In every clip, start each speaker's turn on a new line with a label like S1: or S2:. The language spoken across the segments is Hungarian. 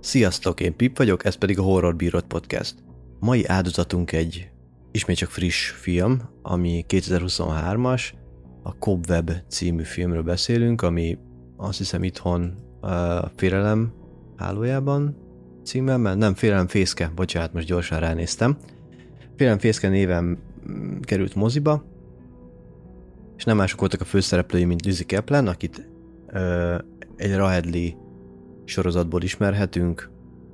S1: Sziasztok, én Pip vagyok, ez pedig a Horror Bírod Podcast. Mai áldozatunk egy ismét csak friss film, ami 2023-as, a Cobweb című filmről beszélünk, ami azt hiszem itthon a Félelem hálójában címmel, nem Félelem Fészke, bocsánat, most gyorsan ránéztem. Félelem Fészke néven mm, került moziba, és nem mások voltak a főszereplői, mint Lizzie Kaplan, akit ö, egy Rahedli sorozatból ismerhetünk,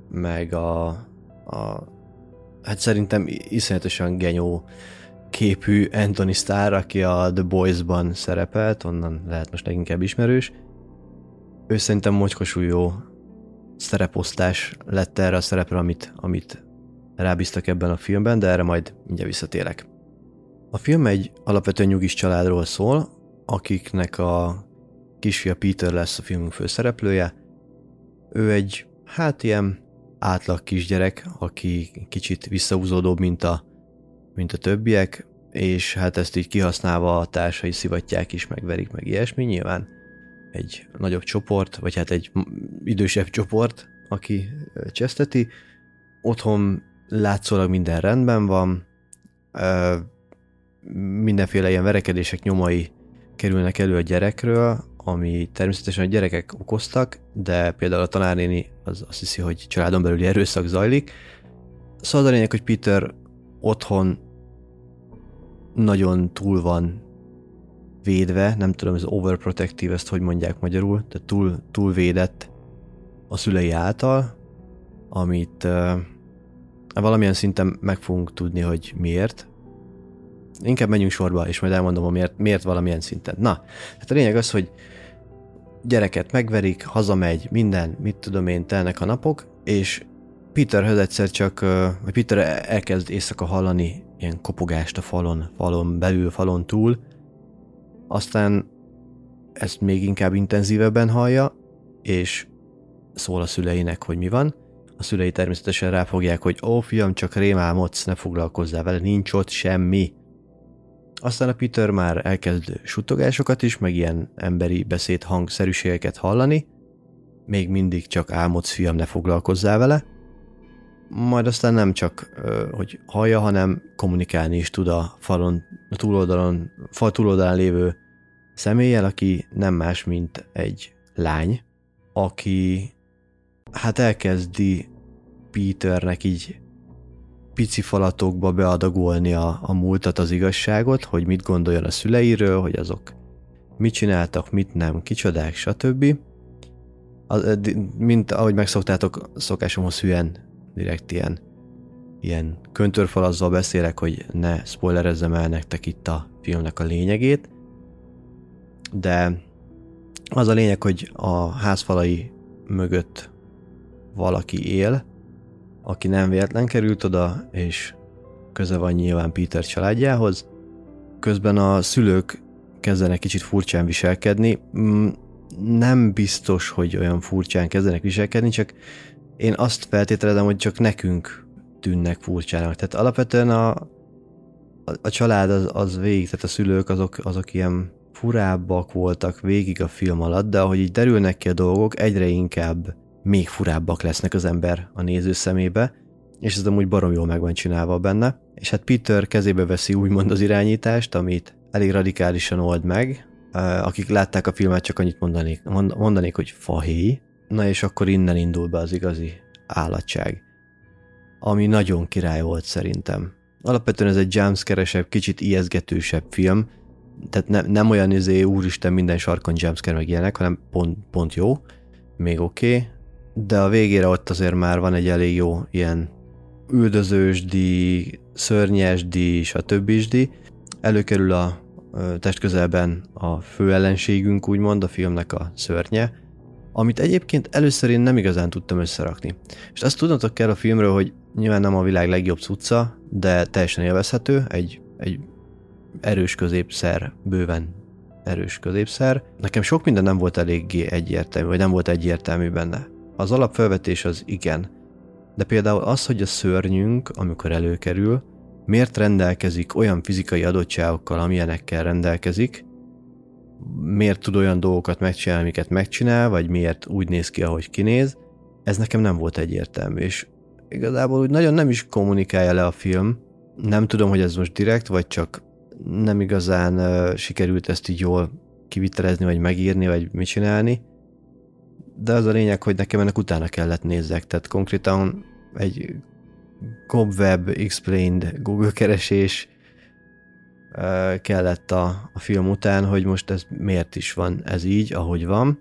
S1: meg a, a hát szerintem iszonyatosan genyó képű Anthony Starr, aki a The Boys-ban szerepelt, onnan lehet most leginkább ismerős. Ő szerintem mocskosul jó szereposztás lett erre a szerepre, amit, amit rábíztak ebben a filmben, de erre majd mindjárt visszatérek. A film egy alapvetően nyugis családról szól, akiknek a kisfia Peter lesz a filmünk főszereplője. Ő egy, hát ilyen átlag kisgyerek, aki kicsit visszahúzódóbb, mint a, mint a többiek, és hát ezt így kihasználva a társai szivatják is, megverik, meg ilyesmi. Nyilván egy nagyobb csoport, vagy hát egy idősebb csoport, aki cseszteti. Otthon látszólag minden rendben van, mindenféle ilyen verekedések nyomai kerülnek elő a gyerekről, ami természetesen a gyerekek okoztak, de például a tanárnéni az azt hiszi, hogy családon belüli erőszak zajlik. Szóval az a lényeg, hogy Peter otthon nagyon túl van védve, nem tudom, ez overprotective, ezt hogy mondják magyarul, tehát túl, túl védett a szülei által, amit uh, valamilyen szinten meg fogunk tudni, hogy miért, Inkább menjünk sorba, és majd elmondom, miért, miért valamilyen szinten. Na, hát a lényeg az, hogy gyereket megverik, hazamegy, minden, mit tudom én, telnek a napok, és Peterhez egyszer csak, vagy Peter elkezd éjszaka hallani ilyen kopogást a falon, falon belül, falon túl, aztán ezt még inkább intenzívebben hallja, és szól a szüleinek, hogy mi van. A szülei természetesen ráfogják, hogy ó fiam, csak rémálmodsz, ne foglalkozzál vele, nincs ott semmi. Aztán a Peter már elkezd sutogásokat is, meg ilyen emberi beszéd hangszerűségeket hallani. Még mindig csak álmodsz, fiam, ne foglalkozzál vele. Majd aztán nem csak, hogy hallja, hanem kommunikálni is tud a falon, a túloldalon, fal túloldalán lévő személlyel, aki nem más, mint egy lány, aki hát elkezdi Peternek így pici falatokba beadagolni a, a múltat, az igazságot, hogy mit gondoljon a szüleiről, hogy azok mit csináltak, mit nem, kicsodák, stb. Az, mint ahogy megszoktátok, szokásomhoz hülyen, direkt ilyen, ilyen köntörfalazzal beszélek, hogy ne spoilerezzem el nektek itt a filmnek a lényegét, de az a lényeg, hogy a házfalai mögött valaki él, aki nem véletlen került oda, és köze van nyilván Peter családjához. Közben a szülők kezdenek kicsit furcsán viselkedni. Mm, nem biztos, hogy olyan furcsán kezdenek viselkedni, csak én azt feltételezem, hogy csak nekünk tűnnek furcsának. Tehát alapvetően a, a, a család az, az végig, tehát a szülők azok, azok ilyen furábbak voltak végig a film alatt, de ahogy így derülnek ki a dolgok, egyre inkább még furábbak lesznek az ember a néző szemébe, és ez amúgy barom jól meg van csinálva benne. És hát Peter kezébe veszi úgymond az irányítást, amit elég radikálisan old meg. Akik látták a filmet, csak annyit mondanék, mondanék hogy fahéj. Na és akkor innen indul be az igazi állatság. Ami nagyon király volt szerintem. Alapvetően ez egy jumpscare kicsit ijeszgetősebb film, tehát ne, nem olyan izé, úristen, minden sarkon jumpscare meg ilyenek, hanem pont, pont jó, még oké, okay, de a végére ott azért már van egy elég jó ilyen üldözősdi, szörnyesdi, stb. Előkerül a testközelben a fő ellenségünk, úgymond, a filmnek a szörnye, amit egyébként először én nem igazán tudtam összerakni. És azt tudnotok kell a filmről, hogy nyilván nem a világ legjobb cucca, de teljesen élvezhető, egy, egy erős középszer, bőven erős középszer. Nekem sok minden nem volt eléggé egyértelmű, vagy nem volt egyértelmű benne. Az alapfelvetés az igen, de például az, hogy a szörnyünk, amikor előkerül, miért rendelkezik olyan fizikai adottságokkal, amilyenekkel rendelkezik, miért tud olyan dolgokat megcsinálni, amiket megcsinál, vagy miért úgy néz ki, ahogy kinéz, ez nekem nem volt egyértelmű, és igazából úgy nagyon nem is kommunikálja le a film. Nem tudom, hogy ez most direkt, vagy csak nem igazán uh, sikerült ezt így jól kivitelezni, vagy megírni, vagy mit csinálni. De az a lényeg, hogy nekem ennek utána kellett nézzek, tehát konkrétan egy Cobweb Explained Google keresés kellett a, a film után, hogy most ez miért is van ez így, ahogy van.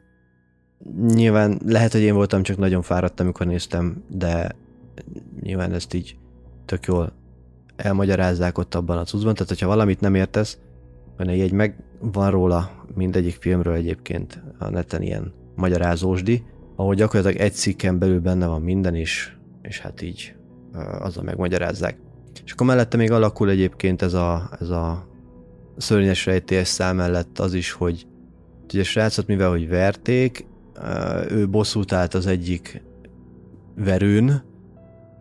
S1: Nyilván lehet, hogy én voltam csak nagyon fáradt, amikor néztem, de nyilván ezt így tök jól elmagyarázzák ott abban a cuccban, tehát hogyha valamit nem értesz, van egy meg van róla mindegyik filmről egyébként a neten ilyen magyarázósdi, ahol gyakorlatilag egy cikken belül benne van minden is, és hát így azzal megmagyarázzák. És akkor mellette még alakul egyébként ez a, ez a szörnyes rejtélyes szám mellett az is, hogy ugye a srácot mivel hogy verték, ő bosszút állt az egyik verőn,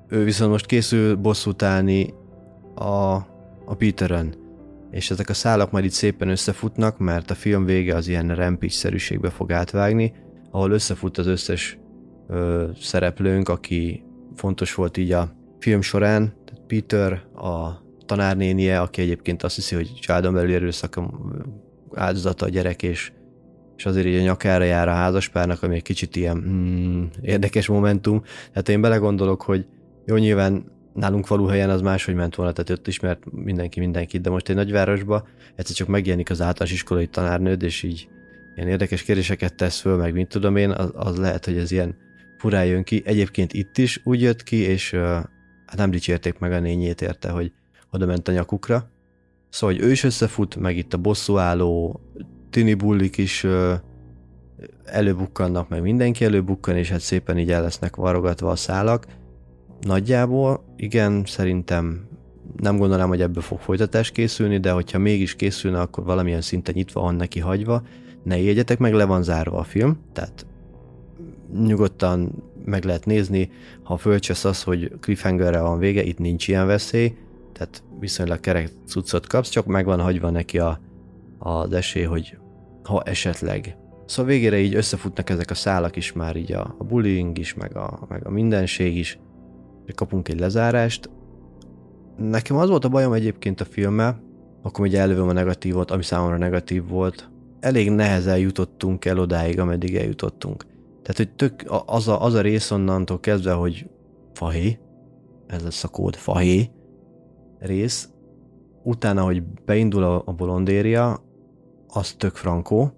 S1: ő viszont most készül bosszút állni a, a Peteren. És ezek a szálak majd itt szépen összefutnak, mert a film vége az ilyen rampage-szerűségbe fog átvágni, ahol összefut az összes ö, szereplőnk, aki fontos volt így a film során. Tehát Peter, a tanárnénie, aki egyébként azt hiszi, hogy családon belül erőszak áldozata a gyerek, és, és azért így a nyakára jár a házaspárnak, ami egy kicsit ilyen hmm, érdekes momentum. Tehát én belegondolok, hogy jó, nyilván nálunk helyen az máshogy ment volna, tehát ott ismert mindenki mindenkit, de most egy nagyvárosba egyszer csak megjelenik az általános iskolai tanárnőd, és így ilyen érdekes kérdéseket tesz föl, meg mint tudom én, az, az lehet, hogy ez ilyen furán jön ki. Egyébként itt is úgy jött ki, és uh, hát nem dicsérték meg a nényét érte, hogy oda ment a nyakukra. Szóval, hogy ő is összefut, meg itt a bosszúálló tini bullik is előbukkannak, meg mindenki előbukkan, és hát szépen így el lesznek varogatva a szálak Nagyjából, igen, szerintem nem gondolom, hogy ebből fog folytatás készülni, de hogyha mégis készülne, akkor valamilyen szinten nyitva van neki hagyva. Ne jegyetek meg, le van zárva a film, tehát nyugodtan meg lehet nézni, ha fölcsesz az, hogy cliffhangerre van vége, itt nincs ilyen veszély, tehát viszonylag kerek cuccot kapsz, csak meg van hagyva neki a, az esély, hogy ha esetleg. Szóval végére így összefutnak ezek a szálak is már így a, a bullying is, meg a, meg a mindenség is, kapunk egy lezárást. Nekem az volt a bajom egyébként a filmmel, akkor ugye elővöm a negatívot, ami számomra negatív volt. Elég nehezen jutottunk el odáig, ameddig eljutottunk. Tehát, hogy tök az a, az a rész onnantól kezdve, hogy fahé, ez lesz a kód, fahé rész, utána, hogy beindul a, a bolondéria, az tök frankó,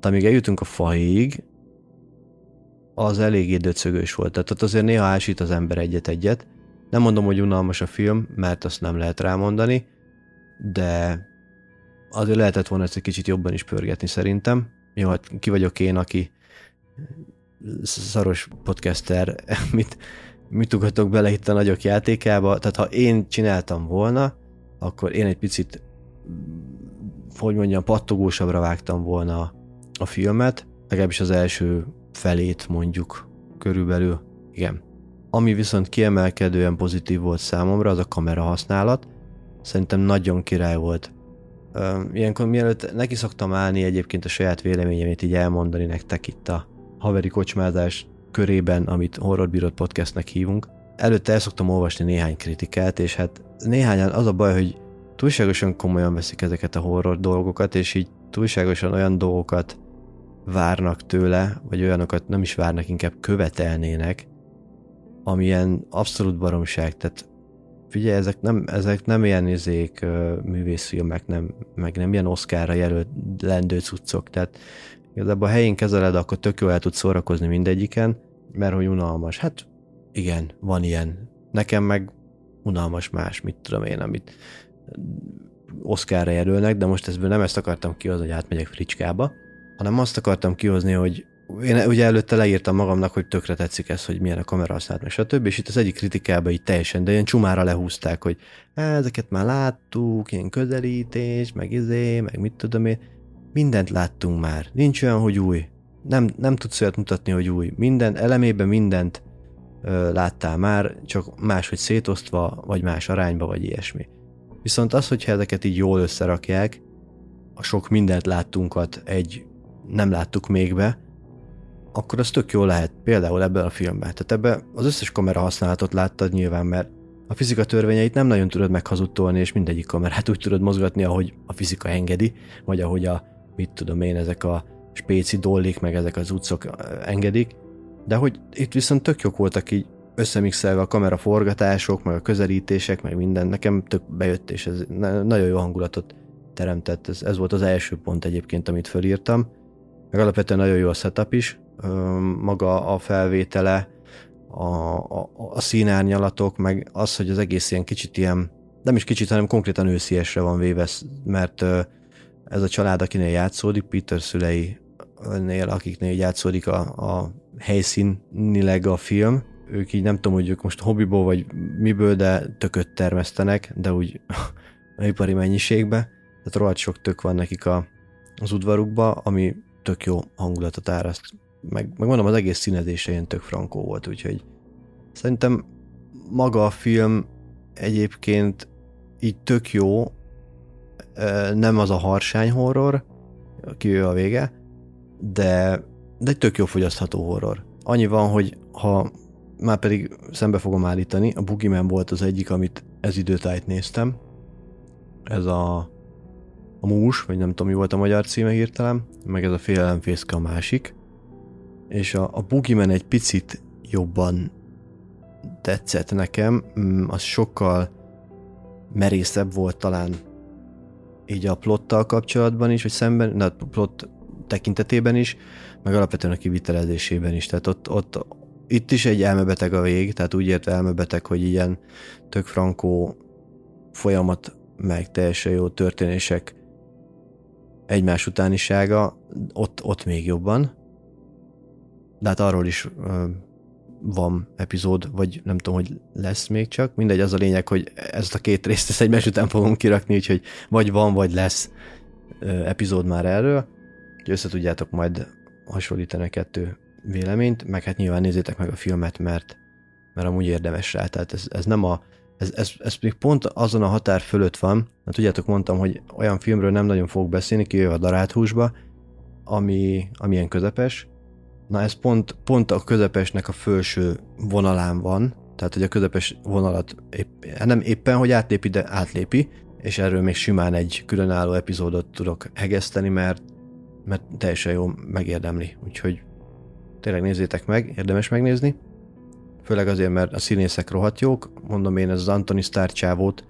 S1: de amíg eljutunk a fahéig, az eléggé döcögős volt. Tehát ott azért néha ásít az ember egyet-egyet. Nem mondom, hogy unalmas a film, mert azt nem lehet rámondani, de azért lehetett volna ezt egy kicsit jobban is pörgetni szerintem. Jó, hát ki vagyok én, aki szaros podcaster, mit, mit ugatok bele itt a nagyok játékába. Tehát ha én csináltam volna, akkor én egy picit, hogy mondjam, pattogósabbra vágtam volna a filmet, legalábbis az első felét mondjuk körülbelül. Igen. Ami viszont kiemelkedően pozitív volt számomra, az a kamera használat. Szerintem nagyon király volt. Ilyenkor mielőtt neki szoktam állni egyébként a saját véleményemét így elmondani nektek itt a haveri kocsmázás körében, amit Horror Bírod podcastnek hívunk. Előtte el szoktam olvasni néhány kritikát, és hát néhányan az a baj, hogy túlságosan komolyan veszik ezeket a horror dolgokat, és így túlságosan olyan dolgokat várnak tőle, vagy olyanokat nem is várnak, inkább követelnének, amilyen abszolút baromság. Tehát figyelj, ezek nem, ezek nem ilyen izék, művészfilmek, nem, meg nem ilyen Oscarra jelölt lendő cuccok, tehát igazából a helyén kezeled, akkor tök jól el tudsz szórakozni mindegyiken, mert hogy unalmas. Hát igen, van ilyen. Nekem meg unalmas más, mit tudom én, amit Oscarra jelölnek, de most ezből nem ezt akartam kihozni, hogy átmegyek fricskába, hanem azt akartam kihozni, hogy én ugye előtte leírtam magamnak, hogy tökre tetszik ez, hogy milyen a kamera használat, meg stb. És itt az egyik kritikában így teljesen, de ilyen csumára lehúzták, hogy ezeket már láttuk, ilyen közelítés, meg izé, meg mit tudom én. Mindent láttunk már. Nincs olyan, hogy új. Nem, nem tudsz olyat mutatni, hogy új. Minden elemében mindent ö, láttál már, csak máshogy szétosztva, vagy más arányba, vagy ilyesmi. Viszont az, hogyha ezeket így jól összerakják, a sok mindent láttunkat egy nem láttuk még be, akkor az tök jó lehet, például ebben a filmben. Tehát ebben az összes kamera használatot láttad nyilván, mert a fizika törvényeit nem nagyon tudod meghazudtolni, és mindegyik kamerát úgy tudod mozgatni, ahogy a fizika engedi, vagy ahogy a, mit tudom én, ezek a spéci dollik, meg ezek az utcok engedik. De hogy itt viszont tök jók voltak így összemixelve a kamera forgatások, meg a közelítések, meg minden, nekem tök bejött, és ez nagyon jó hangulatot teremtett. Ez, ez volt az első pont egyébként, amit fölírtam. Meg alapvetően nagyon jó a setup is, maga a felvétele, a, a, a színárnyalatok, meg az, hogy az egész ilyen kicsit ilyen, nem is kicsit, hanem konkrétan ősziesre van véve, mert ez a család, akinél játszódik, Peter szülei nél, akiknél játszódik a, a helyszínileg a film, ők így nem tudom, hogy ők most hobbiból vagy miből, de tököt termesztenek, de úgy ipari mennyiségbe. Tehát rohadt sok tök van nekik a, az udvarukba, ami tök jó hangulatot áraszt. Meg, meg mondom, az egész színezése ilyen tök frankó volt, úgyhogy szerintem maga a film egyébként így tök jó, nem az a harsány horror, ki ő a vége, de, de egy tök jó fogyasztható horror. Annyi van, hogy ha már pedig szembe fogom állítani, a Boogeyman volt az egyik, amit ez időtájt néztem. Ez a, a Mús, vagy nem tudom mi volt a magyar címe hirtelen, meg ez a Félelemfészke a másik. És a, a Boogeyman egy picit jobban tetszett nekem, mm, az sokkal merészebb volt talán így a plottal kapcsolatban is, vagy szemben, na, a plot tekintetében is, meg alapvetően a kivitelezésében is. Tehát ott, ott itt is egy elmebeteg a vég, tehát úgy értve elmebeteg, hogy ilyen tök frankó folyamat, meg teljesen jó történések egymás utánisága, ott, ott még jobban. De hát arról is ö, van epizód, vagy nem tudom, hogy lesz még csak. Mindegy, az a lényeg, hogy ezt a két részt ezt egymás után fogom kirakni, úgyhogy vagy van, vagy lesz ö, epizód már erről. Úgyhogy össze majd hasonlítani a kettő véleményt, meg hát nyilván nézzétek meg a filmet, mert, mert amúgy érdemes rá. Tehát ez, ez nem a, ez, ez, ez még pont azon a határ fölött van, mert tudjátok mondtam, hogy olyan filmről nem nagyon fogok beszélni, kivéve a daráthúsba, ami, ami ilyen közepes. Na ez pont, pont a közepesnek a felső vonalán van, tehát hogy a közepes vonalat épp, nem éppen, hogy átlépi, de átlépi, és erről még simán egy különálló epizódot tudok hegeszteni, mert, mert teljesen jó megérdemli. Úgyhogy tényleg nézzétek meg, érdemes megnézni. Főleg azért, mert a színészek rohadt jók. Mondom én, ez az Anthony Starr csávót,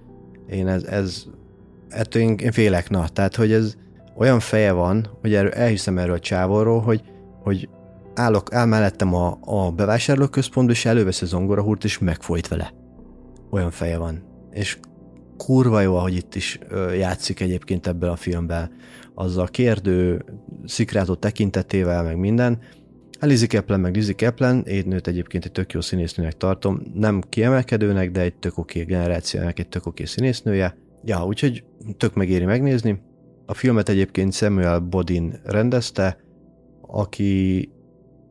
S1: én ez, ez ettől én, én félek, na, tehát, hogy ez olyan feje van, hogy erről, elhiszem erről a csávóról, hogy, hogy állok, áll mellettem a, a bevásárlóközpontba, és elővesz a zongorahúrt, és megfolyt vele. Olyan feje van. És kurva jó, ahogy itt is játszik egyébként ebben a filmben. Azzal a kérdő, szikrátó tekintetével, meg minden, a Lizzie Kaplan meg Lizzie Kaplan, nőtt egyébként egy tök jó színésznőnek tartom, nem kiemelkedőnek, de egy tök oké generációnak egy tök oké színésznője. Ja, úgyhogy tök megéri megnézni. A filmet egyébként Samuel Bodin rendezte, aki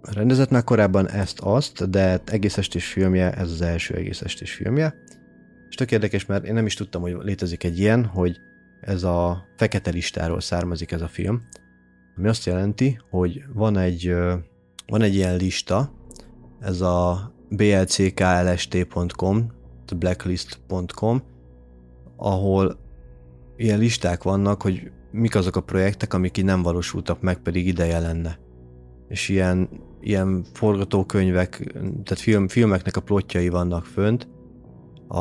S1: rendezett már korábban ezt-azt, de egész estés filmje, ez az első egész estés filmje. És tök érdekes, mert én nem is tudtam, hogy létezik egy ilyen, hogy ez a fekete listáról származik ez a film, ami azt jelenti, hogy van egy van egy ilyen lista, ez a blcklst.com, blacklist.com, ahol ilyen listák vannak, hogy mik azok a projektek, amik így nem valósultak meg, pedig ideje lenne. És ilyen, ilyen forgatókönyvek, tehát film, filmeknek a plotjai vannak fönt, a,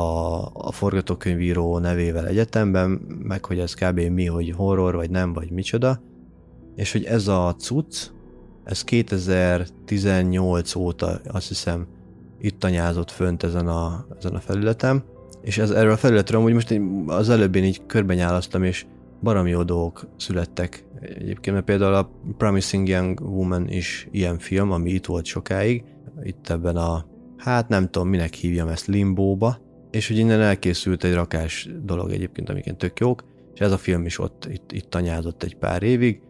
S1: a forgatókönyvíró nevével egyetemben, meg hogy ez kb. mi, hogy horror, vagy nem, vagy micsoda, és hogy ez a cucc, ez 2018 óta azt hiszem itt tanyázott fönt ezen a, ezen a felületem, és ez, erről a felületről amúgy most az előbb én így körbenyálasztam, és baromi jó dolgok születtek. Egyébként mert például a Promising Young Woman is ilyen film, ami itt volt sokáig, itt ebben a, hát nem tudom, minek hívjam ezt, limbóba, és hogy innen elkészült egy rakás dolog egyébként, amiken tök jók, és ez a film is ott itt, itt tanyázott egy pár évig,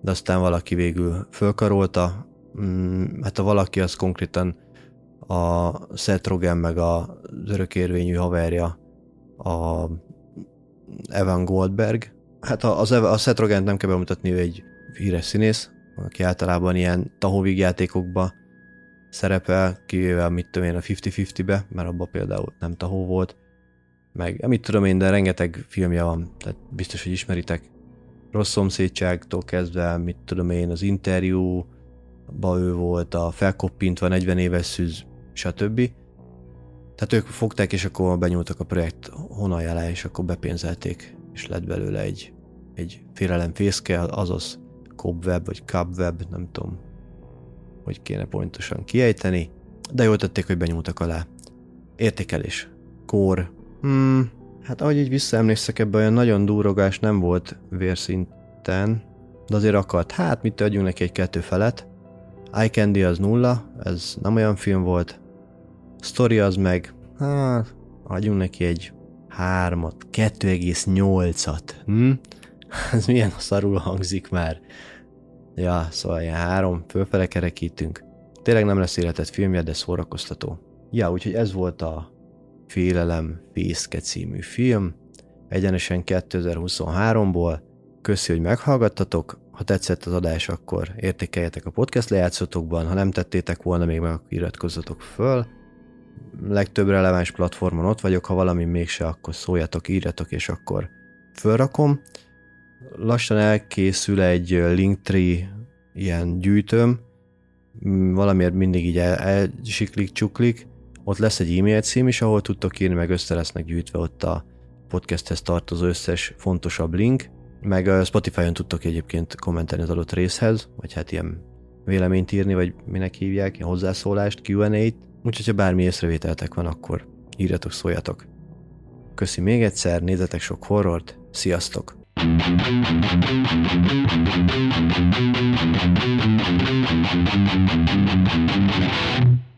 S1: de aztán valaki végül fölkarolta, mm, hát a valaki az konkrétan a Seth Rogen meg a örökérvényű haverja a Evan Goldberg. Hát az, a Seth Rogen nem kell bemutatni, ő egy híres színész, aki általában ilyen tahovig játékokba szerepel, kivéve mit tudom én a 50-50-be, mert abban például nem tahó volt, meg mit tudom én, de rengeteg filmje van, tehát biztos, hogy ismeritek. Rossz szomszédságtól kezdve, mit tudom én, az interjú, ba ő volt, a felkoppintva 40 éves szűz, stb. Tehát ők fogták, és akkor benyúltak a projekt honaj alá, és akkor bepénzelték, és lett belőle egy, egy fészke, azaz cobweb, vagy cobweb, nem tudom, hogy kéne pontosan kiejteni, de jól tették, hogy benyúltak alá. Értékelés. Kór. Hmm, hát ahogy így visszaemlékszek, ebben olyan nagyon durogás nem volt vérszinten, de azért akart, hát mit adjunk neki egy kettő felet. Eye Candy az nulla, ez nem olyan film volt. Story az meg, hát, adjunk neki egy hármat, 2,8-at. Hm? Ez milyen szarul hangzik már. Ja, szóval ilyen három, fölfele kerekítünk. Tényleg nem lesz életet filmje, de szórakoztató. Ja, úgyhogy ez volt a Félelem Fészke című film, egyenesen 2023-ból. Köszi, hogy meghallgattatok. Ha tetszett az adás, akkor értékeljetek a podcast lejátszatokban, ha nem tettétek volna még meg, iratkozzatok föl. Legtöbb releváns platformon ott vagyok, ha valami mégse, akkor szóljatok, írjatok, és akkor fölrakom lassan elkészül egy Linktree ilyen gyűjtőm, mm, valamiért mindig így el, elsiklik, csuklik, ott lesz egy e-mail cím is, ahol tudtok írni, meg össze lesznek gyűjtve ott a podcasthez tartozó összes fontosabb link, meg a Spotify-on tudtok egyébként kommentelni az adott részhez, vagy hát ilyen véleményt írni, vagy minek hívják, ilyen hozzászólást, Q&A-t, úgyhogy ha bármi észrevételtek van, akkor írjatok, szóljatok. Köszi még egyszer, nézzetek sok horrort, sziasztok! Thank you.